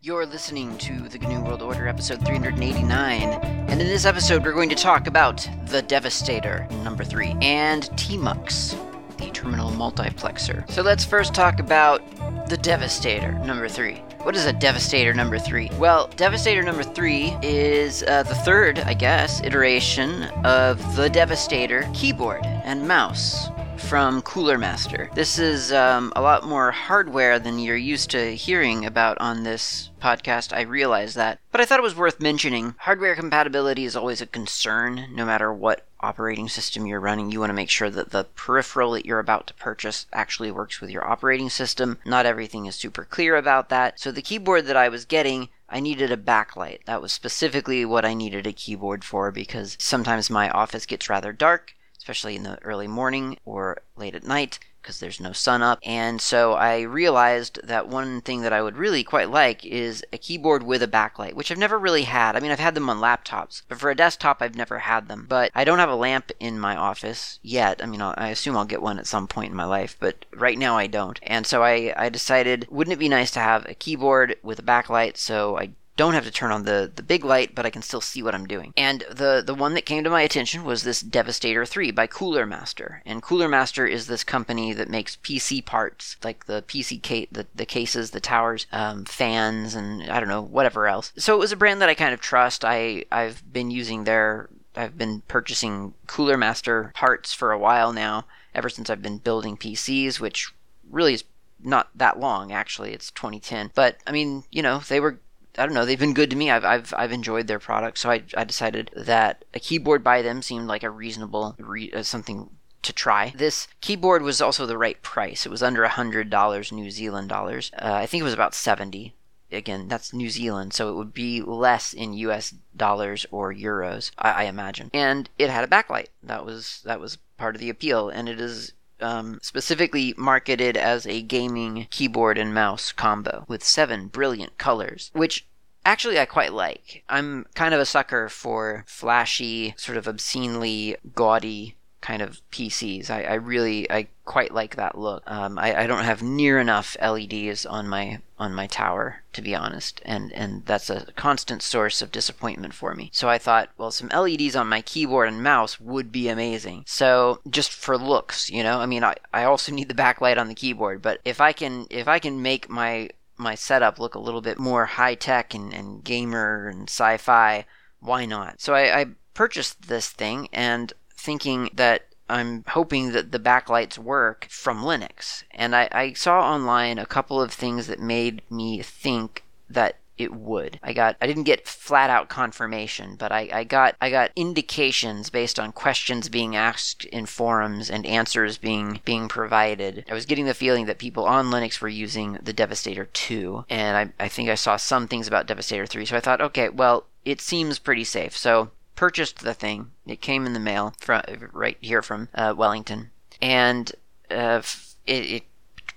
You're listening to the GNU World Order, episode 389, and in this episode, we're going to talk about the Devastator, number 3, and TMUX, the terminal multiplexer. So let's first talk about the Devastator, number 3. What is a Devastator number 3? Well, Devastator number 3 is uh, the third, I guess, iteration of the Devastator keyboard and mouse from Cooler Master. This is um, a lot more hardware than you're used to hearing about on this podcast. I realize that. But I thought it was worth mentioning. Hardware compatibility is always a concern, no matter what operating system you're running. You want to make sure that the peripheral that you're about to purchase actually works with your operating system. Not everything is super clear about that. So the keyboard that I was getting I needed a backlight. That was specifically what I needed a keyboard for because sometimes my office gets rather dark especially in the early morning or late at night because there's no sun up. And so I realized that one thing that I would really quite like is a keyboard with a backlight, which I've never really had. I mean, I've had them on laptops, but for a desktop, I've never had them. But I don't have a lamp in my office yet. I mean, I'll, i assume I'll get one at some point in my life, but right now I don't. And so I, I decided, wouldn't it be nice to have a keyboard with a backlight? So I don't have to turn on the, the big light, but I can still see what I'm doing. And the, the one that came to my attention was this Devastator 3 by Cooler Master. And Cooler Master is this company that makes PC parts, like the PC case, the, the cases, the towers, um, fans, and I don't know, whatever else. So it was a brand that I kind of trust. I, I've been using their I've been purchasing Cooler Master parts for a while now, ever since I've been building PCs, which really is not that long actually. It's 2010. But I mean, you know, they were I don't know. They've been good to me. I've I've, I've enjoyed their product, so I, I decided that a keyboard by them seemed like a reasonable re- uh, something to try. This keyboard was also the right price. It was under a hundred dollars New Zealand dollars. Uh, I think it was about seventy. Again, that's New Zealand, so it would be less in U.S. dollars or euros, I, I imagine. And it had a backlight. That was that was part of the appeal, and it is um, specifically marketed as a gaming keyboard and mouse combo with seven brilliant colors, which actually I quite like. I'm kind of a sucker for flashy, sort of obscenely gaudy kind of PCs. I, I really I quite like that look. Um, I, I don't have near enough LEDs on my on my tower to be honest, and and that's a constant source of disappointment for me. So I thought, well, some LEDs on my keyboard and mouse would be amazing. So just for looks, you know, I mean, I, I also need the backlight on the keyboard, but if I can if I can make my my setup look a little bit more high tech and, and gamer and sci-fi, why not? So I, I purchased this thing and thinking that I'm hoping that the backlights work from Linux. And I, I, saw online a couple of things that made me think that it would. I got I didn't get flat out confirmation, but I, I got I got indications based on questions being asked in forums and answers being being provided. I was getting the feeling that people on Linux were using the Devastator 2, and I, I think I saw some things about Devastator 3, so I thought, okay, well, it seems pretty safe. So purchased the thing. It came in the mail from right here from uh, Wellington, and uh, it, it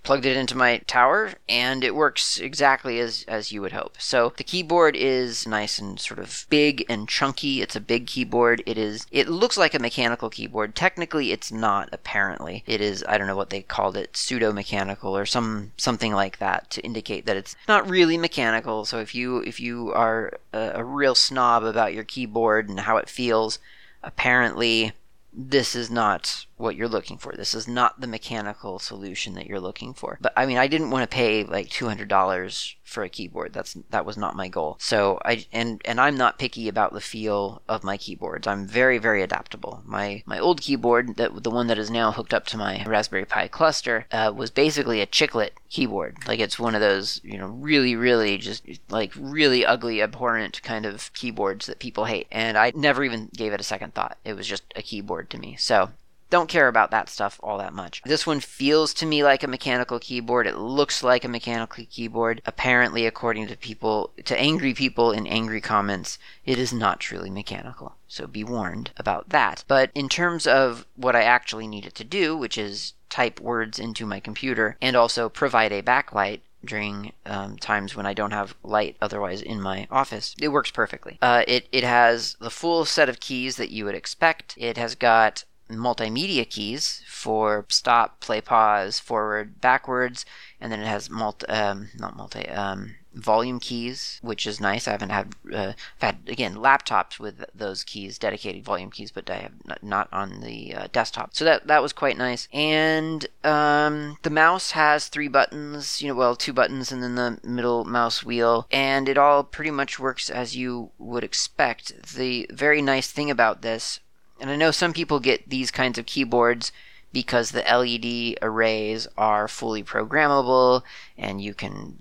plugged it into my tower and it works exactly as as you would hope. So the keyboard is nice and sort of big and chunky. It's a big keyboard. It is it looks like a mechanical keyboard. Technically it's not apparently. It is I don't know what they called it, pseudo mechanical or some something like that to indicate that it's not really mechanical. So if you if you are a, a real snob about your keyboard and how it feels, apparently this is not what you're looking for. This is not the mechanical solution that you're looking for. But I mean, I didn't want to pay like $200 for a keyboard. That's that was not my goal. So I and and I'm not picky about the feel of my keyboards. I'm very very adaptable. My my old keyboard, that the one that is now hooked up to my Raspberry Pi cluster, uh, was basically a chiclet keyboard. Like it's one of those you know really really just like really ugly abhorrent kind of keyboards that people hate. And I never even gave it a second thought. It was just a keyboard to me. So don't care about that stuff all that much. This one feels to me like a mechanical keyboard. It looks like a mechanical keyboard. Apparently, according to people, to angry people in angry comments, it is not truly mechanical. So be warned about that. But in terms of what I actually need it to do, which is type words into my computer and also provide a backlight, during um, times when I don't have light otherwise in my office. It works perfectly. Uh, it, it has the full set of keys that you would expect. It has got multimedia keys for stop, play, pause, forward, backwards, and then it has multi, um, not multi, um, volume keys, which is nice. I haven't had, uh, had again laptops with those keys, dedicated volume keys, but I have not, not on the uh, desktop. So that that was quite nice. And um, the mouse has three buttons, you know, well, two buttons, and then the middle mouse wheel, and it all pretty much works as you would expect. The very nice thing about this, and I know some people get these kinds of keyboards because the LED arrays are fully programmable and you can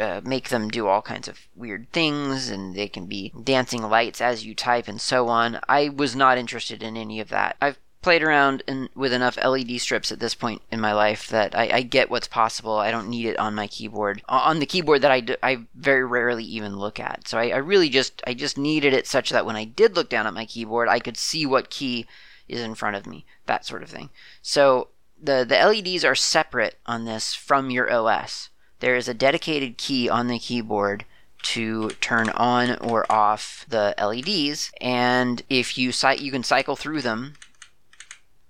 uh, make them do all kinds of weird things and they can be dancing lights as you type and so on. I was not interested in any of that. I've played around in, with enough LED strips at this point in my life that I, I, get what's possible. I don't need it on my keyboard. On the keyboard that I, I very rarely even look at. So I, I really just I just needed it such that when I did look down at my keyboard, I could see what key is in front of me, that sort of thing. So the the LEDs are separate on this from your OS there is a dedicated key on the keyboard to turn on or off the LEDs, and if you you can cycle through them,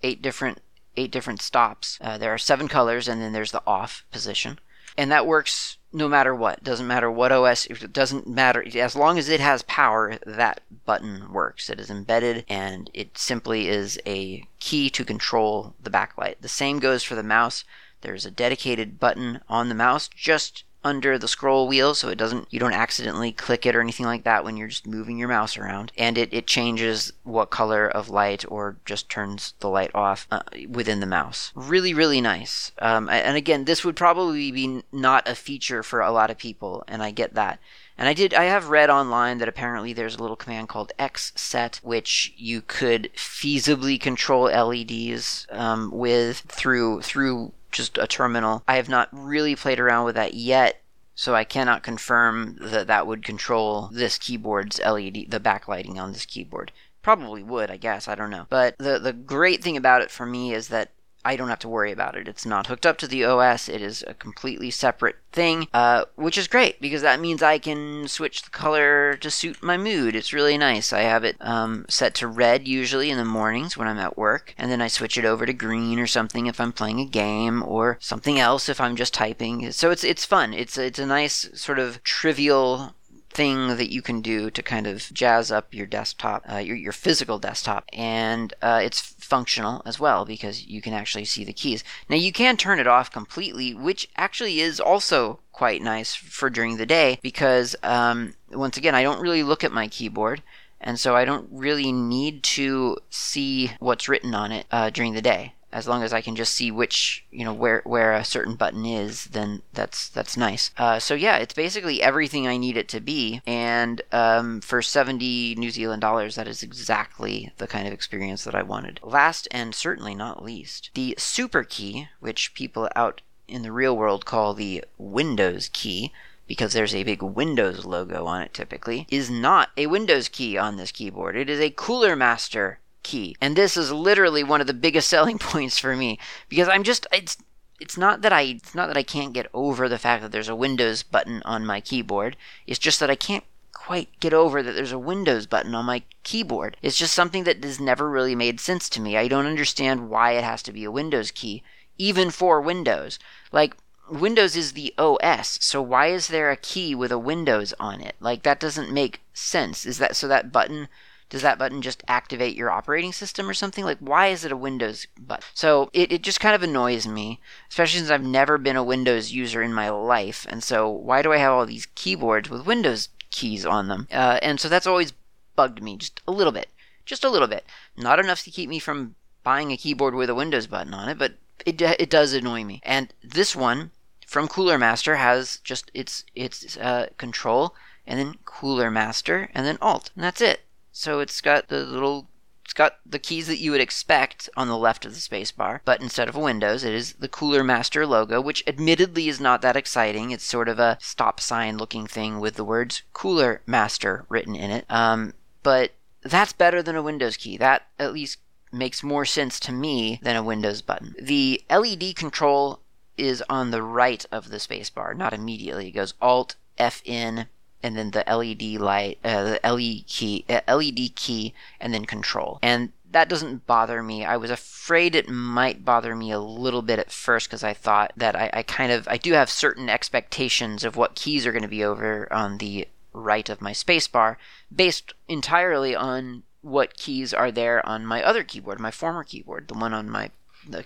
eight different eight different stops. Uh, there are seven colors, and then there's the off position, and that works no matter what. Doesn't matter what OS. It doesn't matter as long as it has power. That button works. It is embedded, and it simply is a key to control the backlight. The same goes for the mouse. There's a dedicated button on the mouse just under the scroll wheel so it doesn't you don't accidentally click it or anything like that when you're just moving your mouse around. And it, it changes what color of light or just turns the light off uh, within the mouse. Really really nice. Um, and again this would probably be not a feature for a lot of people and i get that. And I did I have read online that apparently there's a little command called xset which you could feasibly control LEDs um, with through through just a terminal. I have not really played around with that yet, so I cannot confirm that that would control this keyboard's LED, the backlighting on this keyboard. Probably would, I guess. I don't know. But the the great thing about it for me is that I don't have to worry about it. It's not hooked up to the OS. It is a completely separate thing, uh, which is great because that means I can switch the color to suit my mood. It's really nice. I have it um, set to red usually in the mornings when I'm at work, and then I switch it over to green or something if I'm playing a game, or something else if I'm just typing. So it's it's fun. It's it's a nice sort of trivial thing that you can do to kind of jazz up your desktop, uh, your, your physical desktop. And uh, it's functional as well because you can actually see the keys. Now, you can turn it off completely, which actually is also quite nice for during the day because, um, once again, I don't really look at my keyboard and so I don't really need to see what's written on it uh, during the day as long as I can just see which you know where where a certain button is, then that's that's nice. Uh, so yeah, it's basically everything I need it to be, and um, for 70 New Zealand dollars, that is exactly the kind of experience that I wanted. Last and certainly not least, the Super Key, which people out in the real world call the Windows key, because there's a big Windows logo on it typically, is not a Windows key on this keyboard. It is a Cooler Master key. And this is literally one of the biggest selling points for me because I'm just it's it's not that I it's not that I can't get over the fact that there's a Windows button on my keyboard. It's just that I can't quite get over that there's a Windows button on my keyboard. It's just something that has never really made sense to me. I don't understand why it has to be a Windows key even for Windows. Like Windows is the OS, so why is there a key with a Windows on it? Like that doesn't make sense. Is that so that button does that button just activate your operating system or something? Like, why is it a Windows button? So it, it just kind of annoys me, especially since I've never been a Windows user in my life. And so, why do I have all these keyboards with Windows keys on them? Uh, and so that's always bugged me just a little bit. Just a little bit. Not enough to keep me from buying a keyboard with a Windows button on it, but it, it does annoy me. And this one from Cooler Master has just its its uh, control and then Cooler Master and then Alt, and that's it. So it's got the little it's got the keys that you would expect on the left of the spacebar, but instead of a Windows, it is the Cooler Master logo, which admittedly is not that exciting. It's sort of a stop sign looking thing with the words Cooler Master written in it. Um, but that's better than a Windows key. That at least makes more sense to me than a Windows button. The LED control is on the right of the spacebar, not immediately. It goes Alt Fn and then the LED light, uh, the LED key, uh, LED key, and then control. And that doesn't bother me. I was afraid it might bother me a little bit at first because I thought that I, I kind of I do have certain expectations of what keys are going to be over on the right of my spacebar based entirely on what keys are there on my other keyboard, my former keyboard, the one on my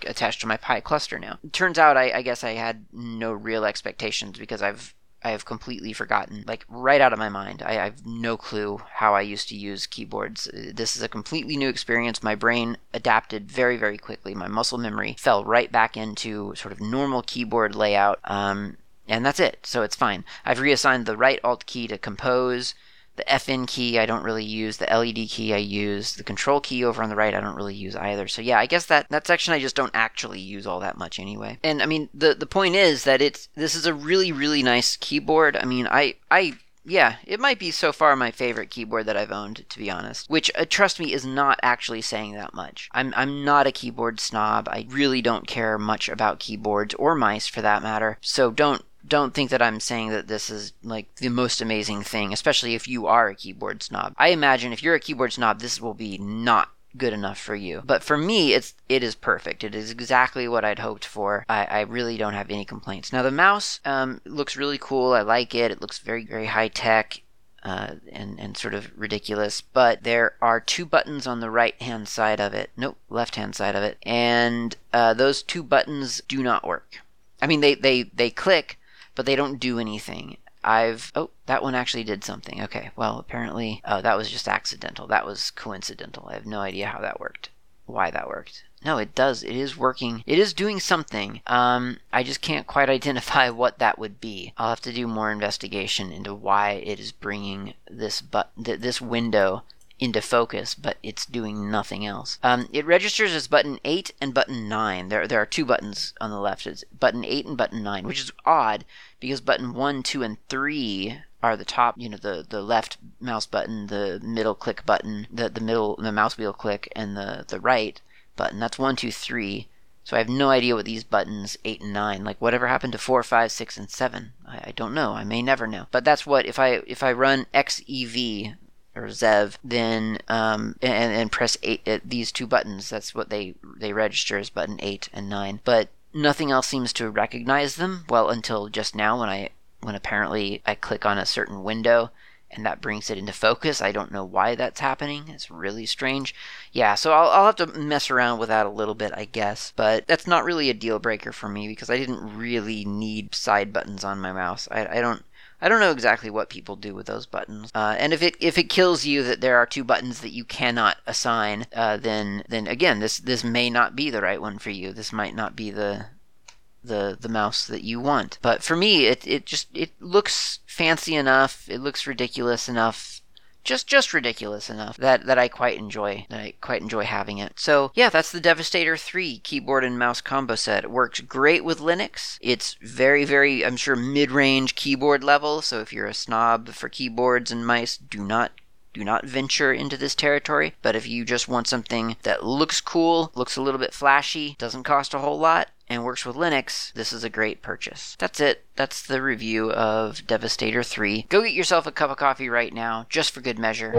attached to my Pi cluster now. It turns out I, I guess I had no real expectations because I've I have completely forgotten, like right out of my mind. I, I, have no clue how I used to use keyboards. This is a completely new experience. My brain adapted very, very quickly. My muscle memory fell right back into sort of normal keyboard layout. Um, and that's it. So it's fine. I've reassigned the right alt key to compose. The FN key I don't really use. The LED key I use. The control key over on the right I don't really use either. So yeah, I guess that that section I just don't actually use all that much anyway. And I mean the the point is that it's this is a really really nice keyboard. I mean I I yeah, it might be so far my favorite keyboard that I've owned, to be honest. Which, uh, trust me, is not actually saying that much. I'm I'm not a keyboard snob. I really don't care much about keyboards or mice, for that matter. So don't don't think that I'm saying that this is like the most amazing thing, especially if you are a keyboard snob. I imagine if you're a keyboard snob, this will be not good enough for you. But for me, it's it is perfect. It is exactly what I'd hoped for. I, I really don't have any complaints. Now the mouse um, looks really cool. I like it. It looks very very high tech. Uh, and and sort of ridiculous, but there are two buttons on the right hand side of it. Nope, left hand side of it, and uh, those two buttons do not work. I mean, they they they click, but they don't do anything. I've oh that one actually did something. Okay, well apparently oh that was just accidental. That was coincidental. I have no idea how that worked. Why that worked. No, it does. It is working. It is doing something. Um, I just can't quite identify what that would be. I'll have to do more investigation into why it is bringing this but th- this window into focus, but it's doing nothing else. Um, it registers as button 8 and button 9. There, there are two buttons on the left. It's button 8 and button 9, which is odd because button 1, 2, and 3 are the top, you know, the, the left mouse button, the middle click button, the, the middle, the mouse wheel click, and the, the right button. That's 1, 2, 3. So I have no idea what these buttons 8 and 9, like whatever happened to 4, 5, 6, and 7. I, I don't know. I may never know. But that's what, if I if I run XEV, or Zev, then um, and, and press eight uh, these two buttons. That's what they they register as button eight and nine. But nothing else seems to recognize them. Well, until just now when I when apparently I click on a certain window and that brings it into focus. I don't know why that's happening. It's really strange. Yeah, so I'll, I'll have to mess around with that a little bit, I guess. But that's not really a deal breaker for me because I didn't really need side buttons on my mouse. I, I don't I don't know exactly what people do with those buttons. Uh, and if it if it kills you that there are two buttons that you cannot assign, uh, then then again this this may not be the right one for you. This might not be the the the mouse that you want. But for me, it it just it looks fancy enough. It looks ridiculous enough just just ridiculous enough that that I quite enjoy that I quite enjoy having it. So yeah, that's the Devastator 3 keyboard and mouse combo set. It works great with Linux. It's very very I'm sure mid-range keyboard level. So if you're a snob for keyboards and mice, do not do not venture into this territory. But if you just want something that looks cool, looks a little bit flashy, doesn't cost a whole lot, and works with Linux, this is a great purchase. That's it. That's the review of Devastator 3. Go get yourself a cup of coffee right now, just for good measure.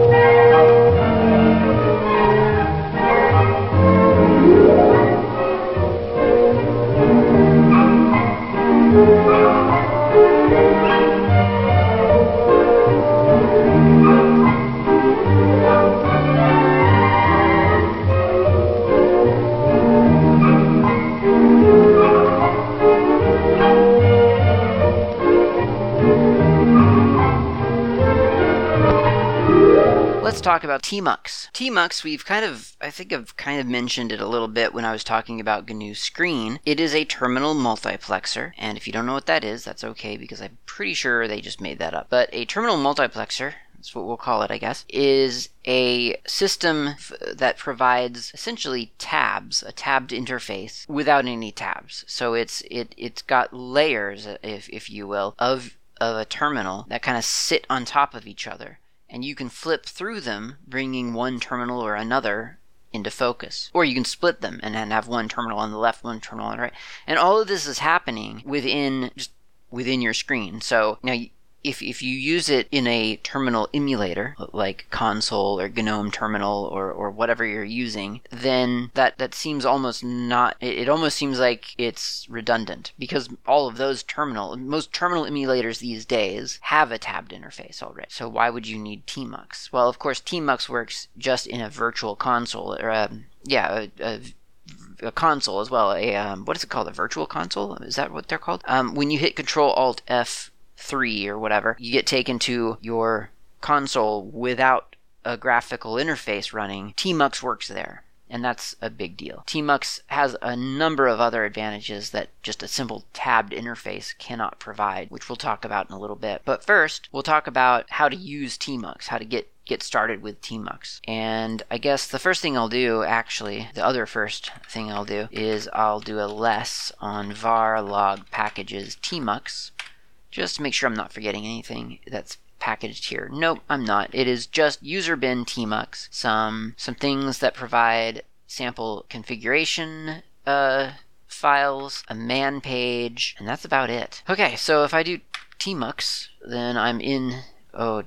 Talk about TMUX. TMUX, we've kind of, I think I've kind of mentioned it a little bit when I was talking about GNU Screen. It is a terminal multiplexer, and if you don't know what that is, that's okay because I'm pretty sure they just made that up. But a terminal multiplexer that's what we'll call it, I guess, is a system f- that provides essentially tabs, a tabbed interface without any tabs. So it's it it's got layers, if if you will, of of a terminal that kind of sit on top of each other and you can flip through them, bringing one terminal or another into focus. Or you can split them and then have one terminal on the left, one terminal on the right. And all of this is happening within just within your screen. So now if, if you use it in a terminal emulator, like Konsole or GNOME terminal or, or whatever you're using, then that, that seems almost not, it, it almost seems like it's redundant because all of those terminal, most terminal emulators these days have a tabbed interface already. So why would you need tmux? Well, of course, tmux works just in a virtual console or a, yeah, a, a a console as well. A um, what is it called? A virtual console? Is that what they're called? Um, when you hit Control Alt F three or whatever, you get taken to your console without a graphical interface running. Tmux works there. And that's a big deal. Tmux has a number of other advantages that just a simple tabbed interface cannot provide, which we'll talk about in a little bit. But first, we'll talk about how to use Tmux, how to get get started with tmux. And I guess the first thing I'll do, actually, the other first thing I'll do, is I'll do a less on var log packages tmux, just to make sure I'm not forgetting anything that's packaged here. Nope, I'm not. It is just user bin tmux, some some things that provide sample configuration uh, files, a man page, and that's about it. Okay, so if I do tmux, then I'm in. Oh,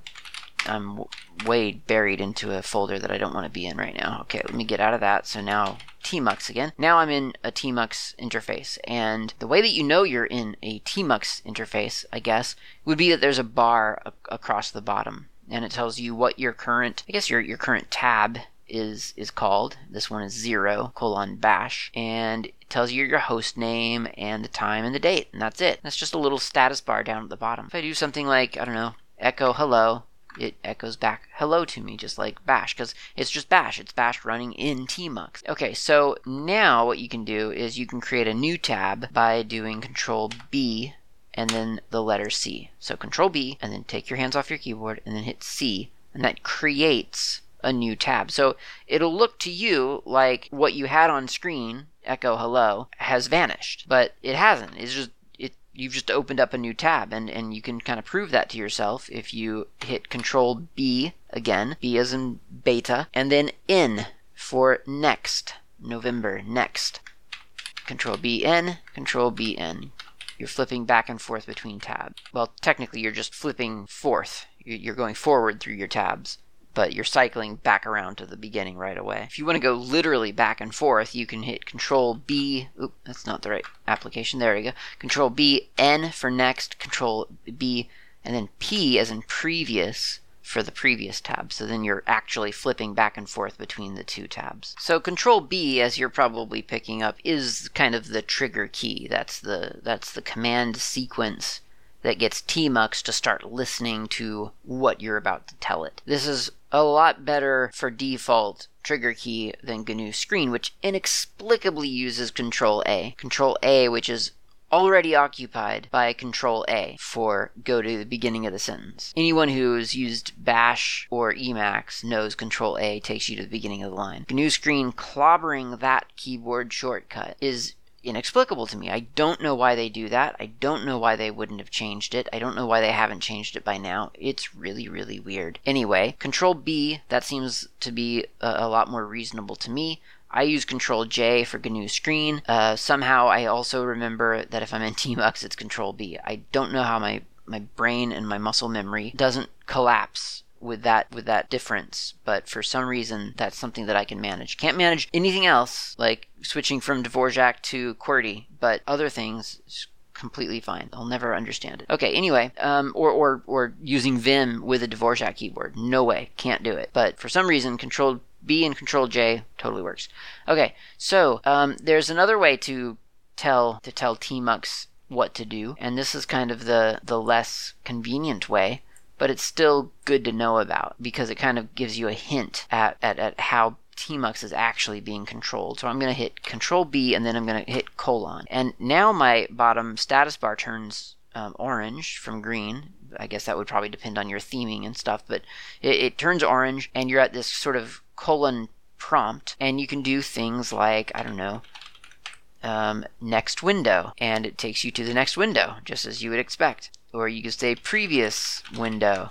I'm way buried into a folder that I don't want to be in right now. Okay, let me get out of that. So now tmux again. Now I'm in a tmux interface, and the way that you know you're in a tmux interface, I guess, would be that there's a bar a- across the bottom, and it tells you what your current, I guess your your current tab is is called. This one is zero colon bash, and it tells you your host name and the time and the date, and that's it. That's just a little status bar down at the bottom. If I do something like I don't know, echo hello, it echoes back hello to me, just like bash, because it's just bash. It's bash running in tmux. Okay, so now what you can do is you can create a new tab by doing control B and then the letter C. So control B and then take your hands off your keyboard and then hit C, and that creates a new tab. So it'll look to you like what you had on screen, echo hello, has vanished, but it hasn't. It's just you've just opened up a new tab and, and you can kind of prove that to yourself if you hit control B again, B as in beta, and then N for next, November, next. Control B N, control B N. You're flipping back and forth between tabs. Well, technically you're just flipping forth. You're going forward through your tabs but you're cycling back around to the beginning right away. If you want to go literally back and forth, you can hit Control B. Oop, that's not the right application. There you go. Control B, N for next, Control B, and then P as in previous for the previous tab. So then you're actually flipping back and forth between the two tabs. So Control B, as you're probably picking up, is kind of the trigger key. That's the that's the command sequence that gets tmux to start listening to what you're about to tell it. This is a lot better for default trigger key than GNU Screen, which inexplicably uses Control A. Control A, which is already occupied by Control A for go to the beginning of the sentence. Anyone who's used Bash or Emacs knows Control A takes you to the beginning of the line. GNU Screen clobbering that keyboard shortcut is inexplicable to me. I don't know why they do that. I don't know why they wouldn't have changed it. I don't know why they haven't changed it by now. It's really, really weird. Anyway, Control B, that seems to be a, a lot more reasonable to me. I use Control J for GNU Screen. Uh, somehow, I also remember that if I'm in Tmux, it's Control B. I don't know how my my brain and my muscle memory doesn't collapse with that with that difference but for some reason that's something that i can manage. Can't manage anything else like switching from dvorak to qwerty but other things completely fine. I'll never understand it. Okay anyway um, or, or or using vim with a dvorak keyboard. No way. Can't do it. But for some reason control b and control j totally works. Okay so um, there's another way to tell to tell tmux what to do and this is kind of the the less convenient way but it's still good to know about because it kind of gives you a hint at, at, at how Tmux is actually being controlled. So I'm going to hit Control B and then I'm going to hit colon. And now my bottom status bar turns um, orange from green. I guess that would probably depend on your theming and stuff, but it, it turns orange and you're at this sort of colon prompt and you can do things like, I don't know, um, next window, and it takes you to the next window, just as you would expect. Or you could say previous window,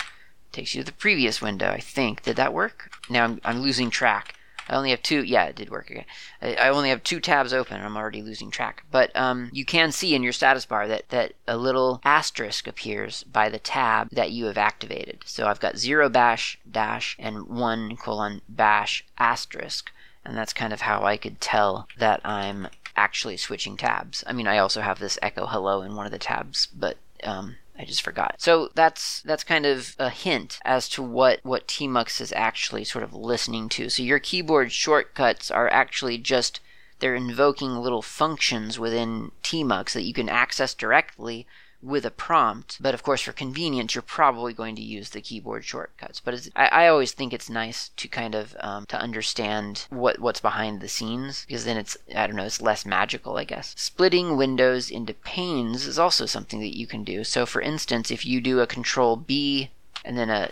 takes you to the previous window. I think did that work? Now I'm, I'm losing track I only have two. Yeah, it did work again. I, only have two tabs open. I'm already losing track. But um, you can see in your status bar that that a little asterisk appears by the tab that you have activated. So I've got zero bash dash and one colon bash asterisk, and that's kind of how I could tell that I'm actually switching tabs. I mean, I also have this echo hello in one of the tabs, but um, I just forgot. So that's that's kind of a hint as to what what Tmux is actually sort of listening to. So your keyboard shortcuts are actually just they're invoking little functions within Tmux that you can access directly with a prompt. But of course, for convenience, you're probably going to use the keyboard shortcuts. But I, I, always think it's nice to kind of um, to understand what what's behind the scenes because then it's I don't know it's less magical I guess. Splitting windows into panes is also something that you can do. So for instance, if you do a Control B and then a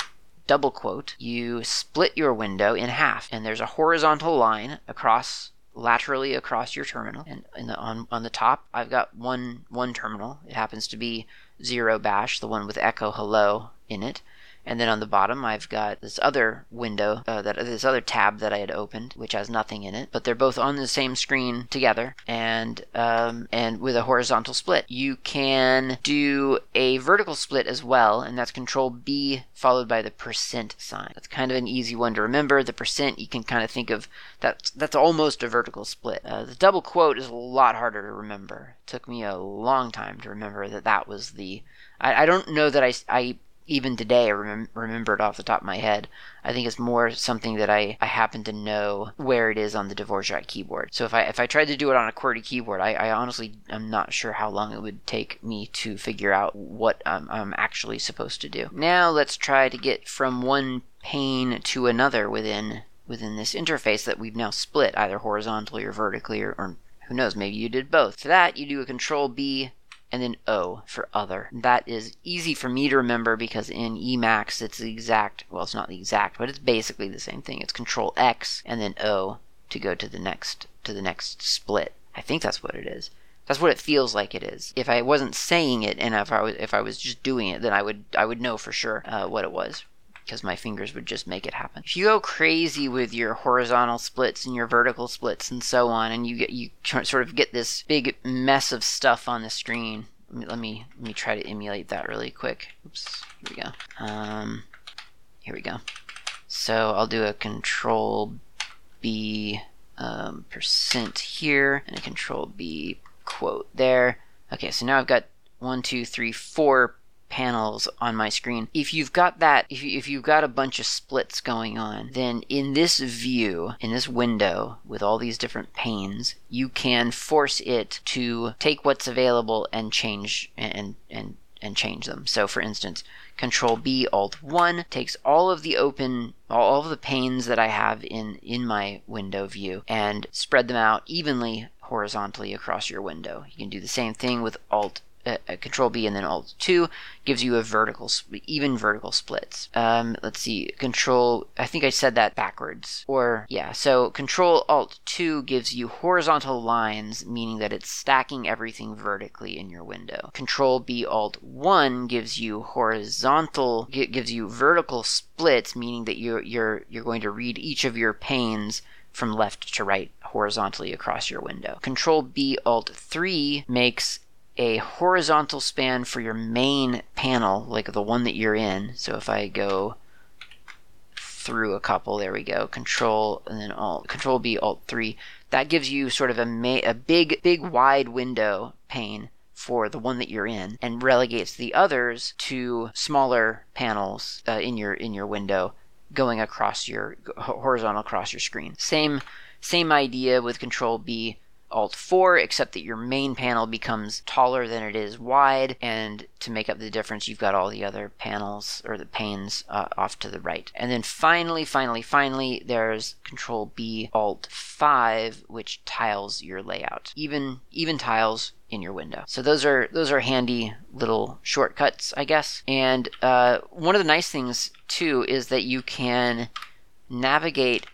double quote, you split your window in half, and there's a horizontal line across laterally across your terminal. And the, on on the top, I've got one one terminal. It happens to be zero bash, the one with echo hello in it. And then on the bottom, I've got this other window, uh, that this other tab that I had opened, which has nothing in it. But they're both on the same screen together, and um, and with a horizontal split. You can do a vertical split as well, and that's Control B followed by the percent sign. That's kind of an easy one to remember. The percent you can kind of think of that that's almost a vertical split. Uh, the double quote is a lot harder to remember. It took me a long time to remember that that was the I, I, don't know that I, I even today I rem- remember it off the top of my head. I think it's more something that I, I happen to know where it is on the Dvorak keyboard. So if I if I tried to do it on a QWERTY keyboard, I, I honestly am not sure how long it would take me to figure out what I'm, I'm actually supposed to do. Now let's try to get from one pane to another within within this interface that we've now split either horizontally or vertically or, or who knows maybe you did both. For that you do a control B and then O for other. That is easy for me to remember because in Emacs it's the exact, well, it's not the exact, but it's basically the same thing. It's Control X and then O to go to the next to the next split. I think that's what it is. That's what it feels like it is. If I wasn't saying it and if I was if I was just doing it, then I would I would know for sure uh, what it was because my fingers would just make it happen. If you go crazy with your horizontal splits and your vertical splits and so on, and you get you sort of get this big mess of stuff on the screen. Let me let me, try to emulate that really quick. Oops, here we go. Um, here we go. So I'll do a Control B um, percent here and a Control B quote there. Okay, so now I've got one, two, three, four panels on my screen. If you've got that, if, you, if you've got a bunch of splits going on, then in this view, in this window with all these different panes, you can force it to take what's available and change and and and change them. So for instance, Control B Alt 1 takes all of the open all of the panes that I have in in my window view and spread them out evenly horizontally across your window. You can do the same thing with Alt uh, uh, Control B and then Alt 2 gives you a vertical, even vertical splits. Um, let's see, Control, I think I said that backwards. Or, yeah, so Control Alt 2 gives you horizontal lines, meaning that it's stacking everything vertically in your window. Control B Alt 1 gives you horizontal, gives you vertical splits, meaning that you're, you're, you're going to read each of your panes from left to right horizontally across your window. Control B Alt 3 makes a horizontal span for your main panel, like the one that you're in. So if I go through a couple, there we go, Control and then Alt, Control B, Alt 3, that gives you sort of a, ma- a big, big wide window pane for the one that you're in and relegates the others to smaller panels uh, in your in your window going across your horizontal across your screen. Same same idea with control b Alt 4, except that your main panel becomes taller than it is wide, and to make up the difference, you've got all the other panels or the panes uh, off to the right. And then finally, finally, finally, there's Control B Alt 5, which tiles your layout. Even even tiles in your window. So those are those are handy little shortcuts, I guess. And uh, one of the nice things too is that you can navigate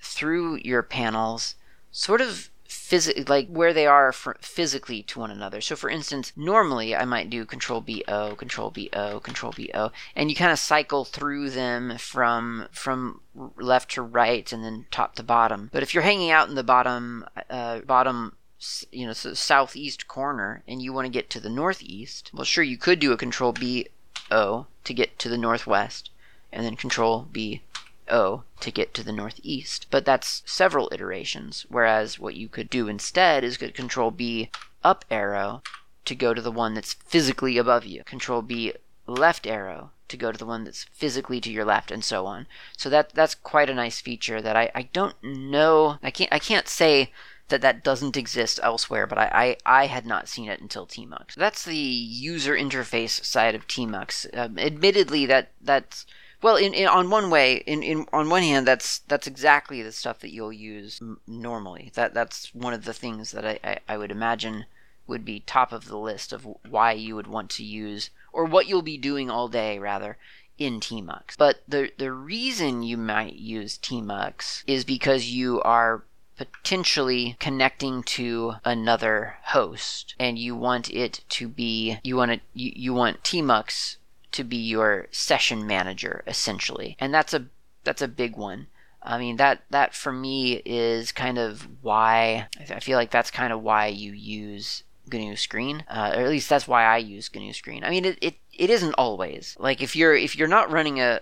through your panels sort of phys- like where they are physically to one another. So for instance, normally I might do control B O, control B O, control B O, and you kind of cycle through them from from left to right and then top to bottom. But if you're hanging out in the bottom uh, bottom you know southeast corner and you want to get to the northeast, well sure you could do a control B O to get to the northwest and then control B O to get to the northeast. But that's several iterations, whereas what you could do instead is get control B up arrow to go to the one that's physically above you. Control B left arrow to go to the one that's physically to your left and so on. So that that's quite a nice feature that I, I don't know I can't I can't say that that doesn't exist elsewhere, but I, I, I had not seen it until Tmux. That's the user interface side of Tmux. Um, admittedly, that that's well, in, in, on one way, in, in on one hand, that's that's exactly the stuff that you'll use m- normally. That that's one of the things that I, I, I would imagine would be top of the list of why you would want to use or what you'll be doing all day rather in Tmux. But the the reason you might use Tmux is because you are potentially connecting to another host and you want it to be you want it you, you want tmux to be your session manager essentially, and that's a that's a big one. I mean that that for me is kind of why I feel like that's kind of why you use GNU Screen, uh, or at least that's why I use GNU Screen. I mean it, it it isn't always like if you're if you're not running a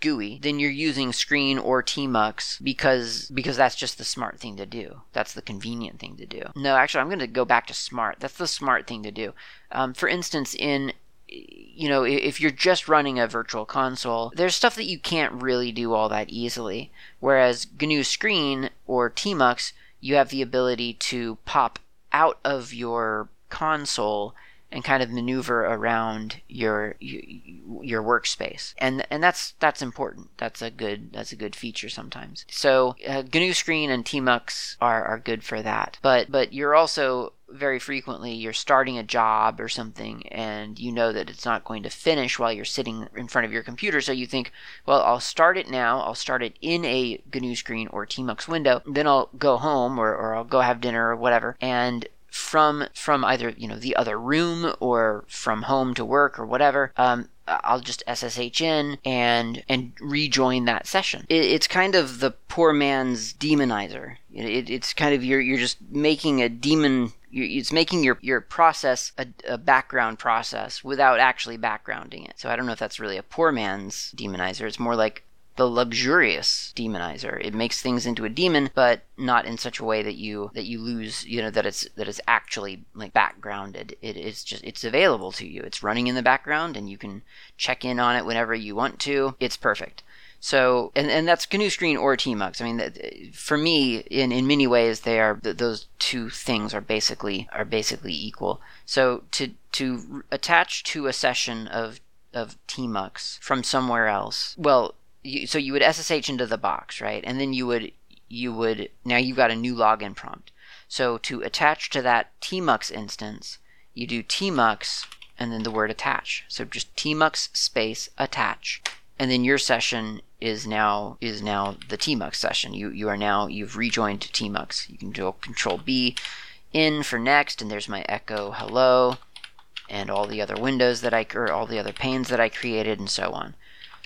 GUI, then you're using Screen or Tmux because because that's just the smart thing to do. That's the convenient thing to do. No, actually, I'm going to go back to smart. That's the smart thing to do. Um, for instance, in you know, if you're just running a virtual console, there's stuff that you can't really do all that easily. Whereas GNU Screen or Tmux, you have the ability to pop out of your console and kind of maneuver around your your workspace, and and that's that's important. That's a good that's a good feature sometimes. So uh, GNU Screen and Tmux are are good for that. But but you're also very frequently you're starting a job or something and you know that it's not going to finish while you're sitting in front of your computer. So you think well I'll start it now. I'll start it in a GNU screen or Tmux window. Then I'll go home or, or I'll go have dinner or whatever. And from from either you know the other room or from home to work or whatever um, I'll just SSH in and and rejoin that session. It, it's kind of the poor man's demonizer. It, it's kind of you're you're just making a daemon. It's making your your process a, a, background process without actually backgrounding it. So I don't know if that's really a poor man's demonizer. It's more like the luxurious demonizer. It makes things into a demon, but not in such a way that you that you lose, you know, that it's that it's actually like backgrounded. It is just it's available to you. It's running in the background, and you can check in on it whenever you want to. It's perfect. So, and, and that's GNU Screen or Tmux. I mean, for me, in, in many ways, they are those two things are basically are basically equal. So to to attach to a session of of Tmux from somewhere else, well, you, so you would SSH into the box, right? And then you would you would now you've got a new login prompt. So to attach to that tmux instance, you do tmux and then the word attach. So just tmux space attach, and then your session is now is now the tmux session. You you are now you've rejoined tmux. You can do control B in for next, and there's my echo hello, and all the other windows that I or all the other panes that I created, and so on.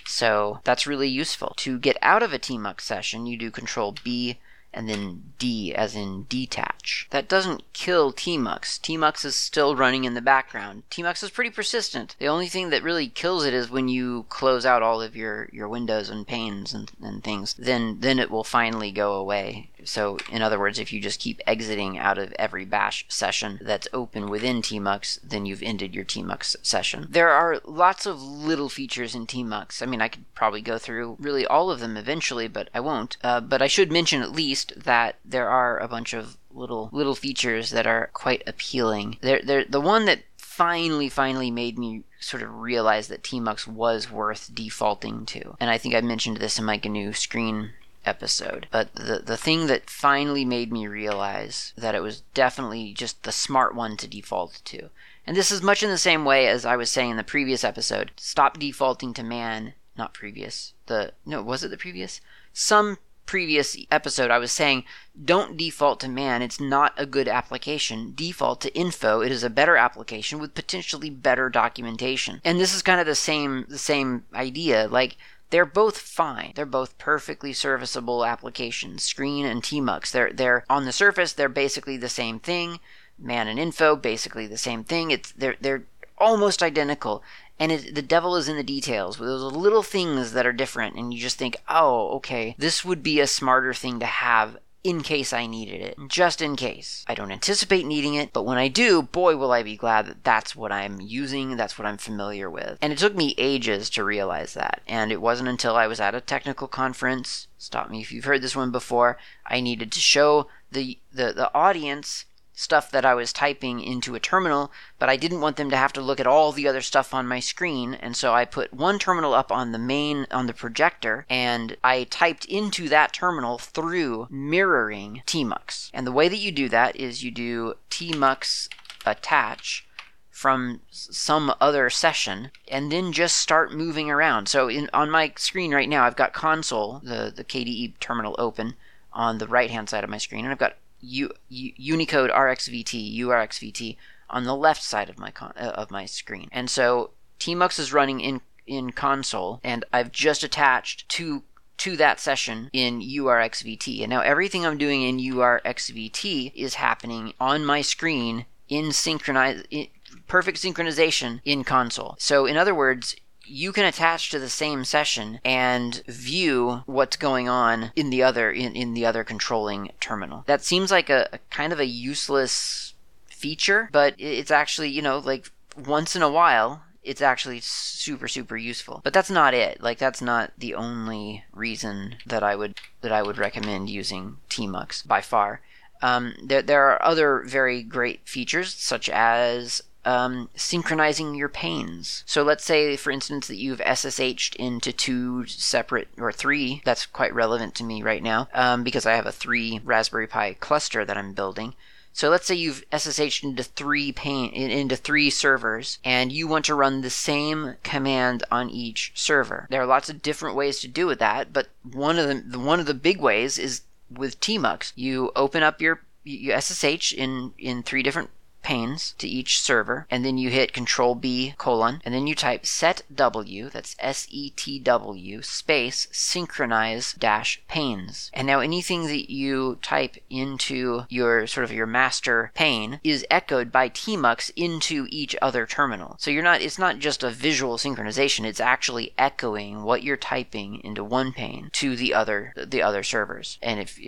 So that's really useful. To get out of a tmux session, you do control B and then D as in detach. That doesn't kill Tmux. Tmux is still running in the background. Tmux is pretty persistent. The only thing that really kills it is when you close out all of your, your windows and panes and, and things. Then then it will finally go away. So, in other words, if you just keep exiting out of every bash session that's open within Tmux, then you've ended your Tmux session. There are lots of little features in Tmux. I mean, I could probably go through really all of them eventually, but I won't. Uh, but I should mention at least that there are a bunch of little little features that are quite appealing. They're, they're, the one that finally, finally made me sort of realize that Tmux was worth defaulting to. And I think I mentioned this in my GNU screen episode. But the the thing that finally made me realize that it was definitely just the smart one to default to. And this is much in the same way as I was saying in the previous episode. Stop defaulting to man, not previous. The no, was it the previous? Some previous episode, I was saying don't default to man. It's not a good application. Default to info. It is a better application with potentially better documentation. And this is kind of the same the same idea. Like they're both fine. They're both perfectly serviceable applications. Screen and Tmux. They're they're on the surface. They're basically the same thing. Man and info, basically the same thing. It's they're they're almost identical and it, the devil is in the details those little things that are different and you just think oh okay this would be a smarter thing to have in case I needed it, just in case. I don't anticipate needing it, but when I do, boy, will I be glad that that's what I'm using, that's what I'm familiar with. And it took me ages to realize that, and it wasn't until I was at a technical conference, stop me if you've heard this one before, I needed to show the, the, the audience stuff that I was typing into a terminal, but I didn't want them to have to look at all the other stuff on my screen, and so I put one terminal up on the main on the projector and I typed into that terminal through mirroring tmux. And the way that you do that is you do tmux attach from some other session and then just start moving around. So in on my screen right now I've got Konsole, the the KDE terminal open on the right hand side of my screen and I've got U, U, Unicode RxVT, URXVT on the left side of my con- uh, of my screen. And so Tmux is running in in Konsole and I've just attached to to that session in URXVT. And now everything I'm doing in URXVT is happening on my screen in synchronize in perfect synchronization in Konsole. So in other words, you can attach to the same session and view what's going on in the other in, in the other controlling terminal. That seems like a, a kind of a useless feature, but it's actually, you know, like once in a while it's actually super super useful. But that's not it. Like that's not the only reason that I would that I would recommend using Tmux by far. Um, there, there are other very great features such as um, synchronizing your panes. So let's say, for instance, that you've SSH'd into two separate or three. That's quite relevant to me right now um, because I have a three Raspberry Pi cluster that I'm building. So let's say you've SSH'd into three pane into three servers, and you want to run the same command on each server. There are lots of different ways to do with that, but one of the one of the big ways is with Tmux. You open up your you SSH in in three different panes to each server, and then you hit Control B colon, and then you type set W, that's S E T W, space synchronize dash panes. And now anything that you type into your sort of your master pane is echoed by tmux into each other terminal. So you're not it's not just a visual synchronization, it's actually echoing what you're typing into one pane to the other the other servers. And if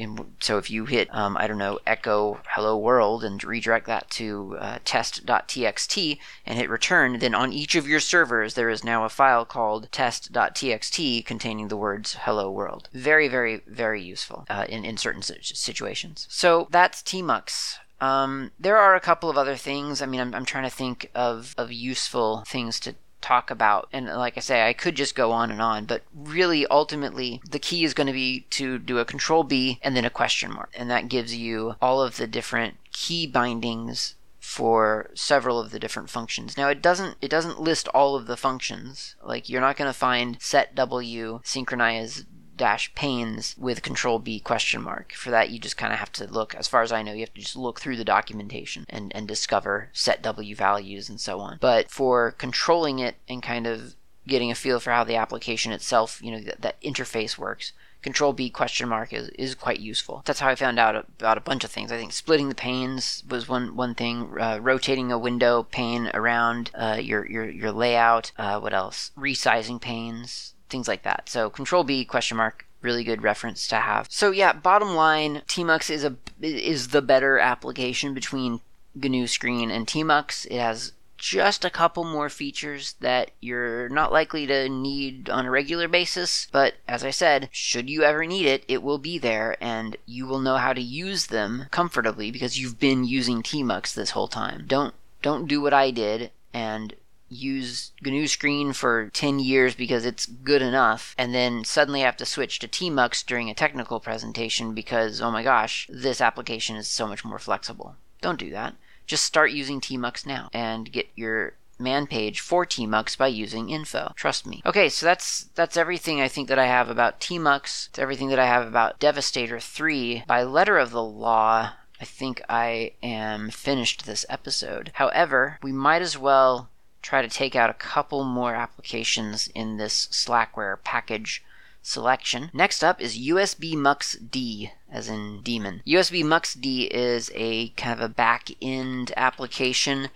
so if you hit um, I don't know echo hello world and redirect that to uh, test.txt and hit return, then on each of your servers there is now a file called test.txt containing the words hello world. Very, very, very useful uh, in, in certain situations. So that's tmux. Um, there are a couple of other things. I mean, I'm, I'm trying to think of, of useful things to talk about. And like I say, I could just go on and on, but really, ultimately, the key is going to be to do a control B and then a question mark. And that gives you all of the different key bindings for several of the different functions. Now it doesn't it doesn't list all of the functions. Like you're not going to find set W synchronize dash panes with control B question mark. For that you just kind of have to look as far as I know you have to just look through the documentation and and discover set W values and so on. But for controlling it and kind of getting a feel for how the application itself, you know, that, that interface works, Control B question mark is, is quite useful. That's how I found out about a bunch of things. I think splitting the panes was one one thing. Uh, rotating a window pane around uh, your your your layout. Uh, what else? Resizing panes, things like that. So Control B question mark really good reference to have. So yeah, bottom line, Tmux is a is the better application between GNU Screen and Tmux. It has just a couple more features that you're not likely to need on a regular basis, but as I said, should you ever need it, it will be there and you will know how to use them comfortably because you've been using Tmux this whole time. Don't don't do what I did and use GNU Screen for 10 years because it's good enough, and then suddenly have to switch to Tmux during a technical presentation because, oh my gosh, this application is so much more flexible. Don't do that just start using Tmux now and get your man page for Tmux by using info. Trust me. Okay, so that's that's everything I think that I have about Tmux. It's everything that I have about Devastator 3. By letter of the law, I think I am finished this episode. However, we might as well try to take out a couple more applications in this Slackware package selection. Next up is USB Mux D, as in demon. USB Mux D is a kind of a back end application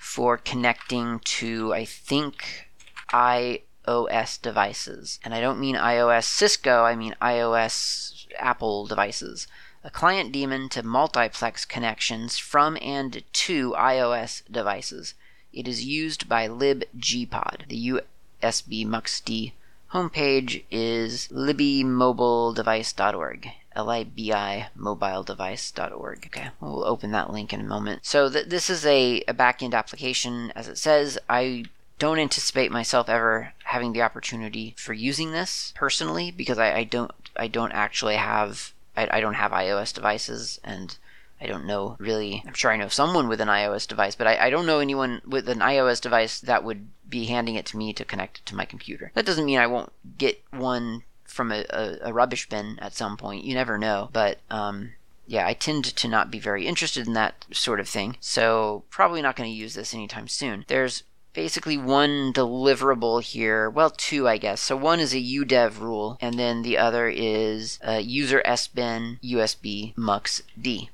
for connecting to, I think, iOS devices. And I don't mean iOS Cisco, I mean iOS Apple devices. A client daemon to multiplex connections from and to iOS devices. It is used by libgpod. The USB Mux D homepage is libimobiledevice.org. L-I-B-I mobiledevice.org. Okay, we'll open that link in a moment. So th- this is a, a backend application, as it says. I don't anticipate myself ever having the opportunity for using this personally because I, I don't I don't actually have I, I don't have iOS devices and I don't know really. I'm sure I know someone with an iOS device, but I, I, don't know anyone with an iOS device that would be handing it to me to connect it to my computer. That doesn't mean I won't get one from a, a, a rubbish bin at some point. You never know. But um, yeah, I tend to not be very interested in that sort of thing. So probably not going to use this anytime soon. There's basically one deliverable here. Well, two, I guess. So one is a udev rule, and then the other is a user sbin usb mux d.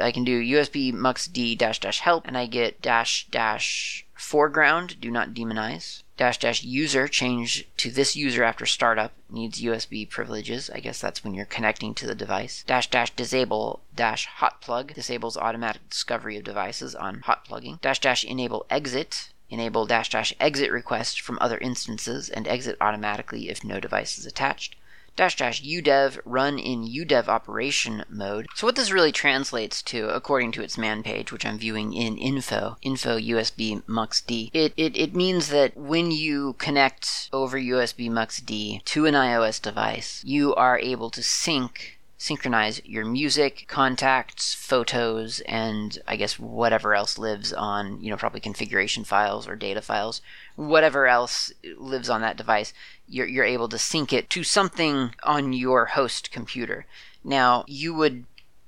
I can do USB mux d dash dash help, and I get dash dash foreground, do not demonize. Dash dash user, change to this user after startup, needs USB privileges. I guess that's when you're connecting to the device. Dash dash disable dash hot plug, disables automatic discovery of devices on hot plugging. Dash dash enable exit, enable dash dash exit request from other instances and exit automatically if no device is attached dash dash udev run in udev operation mode. So what this really translates to, according to its man page, which I'm viewing in info, info USB muxd, it, it, it means that when you connect over USB muxd to an iOS device, you are able to sync synchronize your music, contacts, photos, and I guess whatever else lives on, you know, probably configuration files or data files, whatever else lives on that device, you're, you're able to sync it to something on your host computer. Now, you would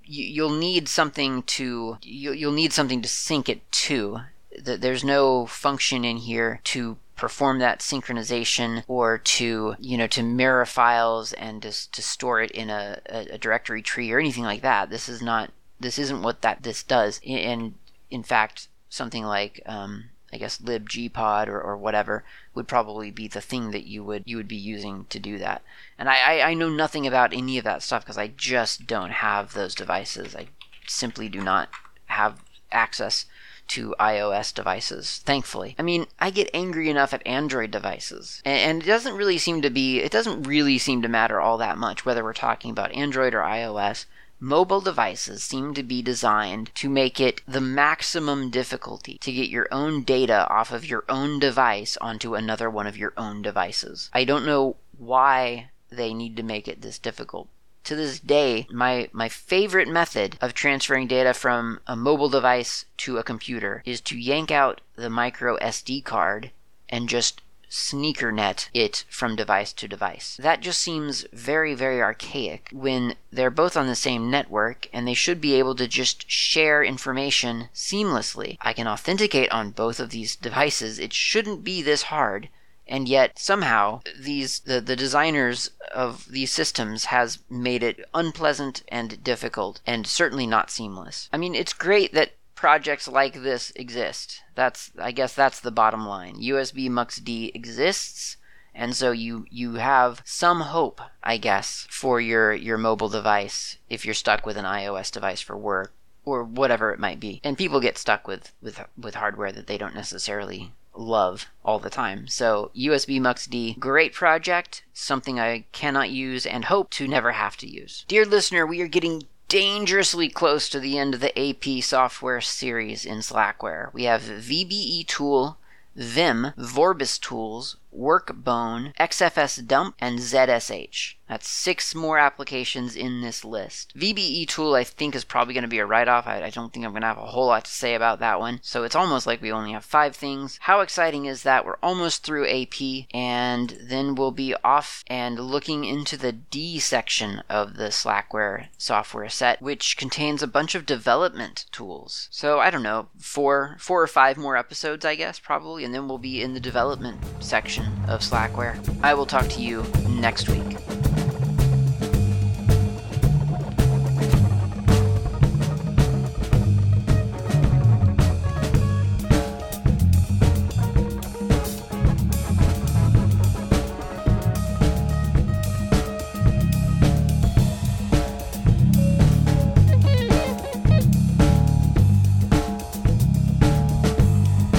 you'll need something to you'll need something to sync it to. There's no function in here to perform that synchronization or to you know to mirror files and to, to store it in a, a, directory tree or anything like that this is not this isn't what that this does and in fact something like um, I guess libgpod or, or whatever would probably be the thing that you would you would be using to do that. And I, I, I know nothing about any of that stuff because I just don't have those devices. I simply do not have access to iOS devices, thankfully. I mean, I get angry enough at Android devices. And, it doesn't really seem to be, it doesn't really seem to matter all that much whether we're talking about Android or iOS. Mobile devices seem to be designed to make it the maximum difficulty to get your own data off of your own device onto another one of your own devices. I don't know why they need to make it this difficult to this day, my, my favorite method of transferring data from a mobile device to a computer is to yank out the micro SD card and just sneaker net it from device to device. That just seems very, very archaic when they're both on the same network and they should be able to just share information seamlessly. I can authenticate on both of these devices. It shouldn't be this hard and yet somehow these the, the designers of these systems has made it unpleasant and difficult and certainly not seamless. I mean it's great that projects like this exist. That's i guess that's the bottom line. Usb muxd exists and so you you have some hope i guess for your your mobile device if you're stuck with an ios device for work or whatever it might be. And people get stuck with with with hardware that they don't necessarily love all the time. So USB MuxD, great project, something I cannot use and hope to never have to use. Dear listener, we are getting dangerously close to the end of the AP software series in Slackware. We have VBE Tool, Vim, Vorbis Tools, Workbone, XFS Dump, and ZSH. That's six more applications in this list. VBE Tool, I think, is probably going to be a write off. I, I, don't think I'm going to have a whole lot to say about that one. So it's almost like we only have five things. How exciting is that? We're almost through AP, and then we'll be off and looking into the D section of the Slackware software set, which contains a bunch of development tools. So I don't know, four, four or five more episodes, I guess, probably, and then we'll be in the development section of Slackware. I will talk to you next week.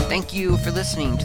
Thank you for listening to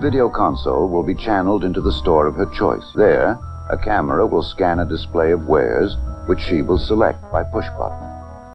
Video console will be channeled into the store of her choice. There, a camera will scan a display of wares which she will select by push button.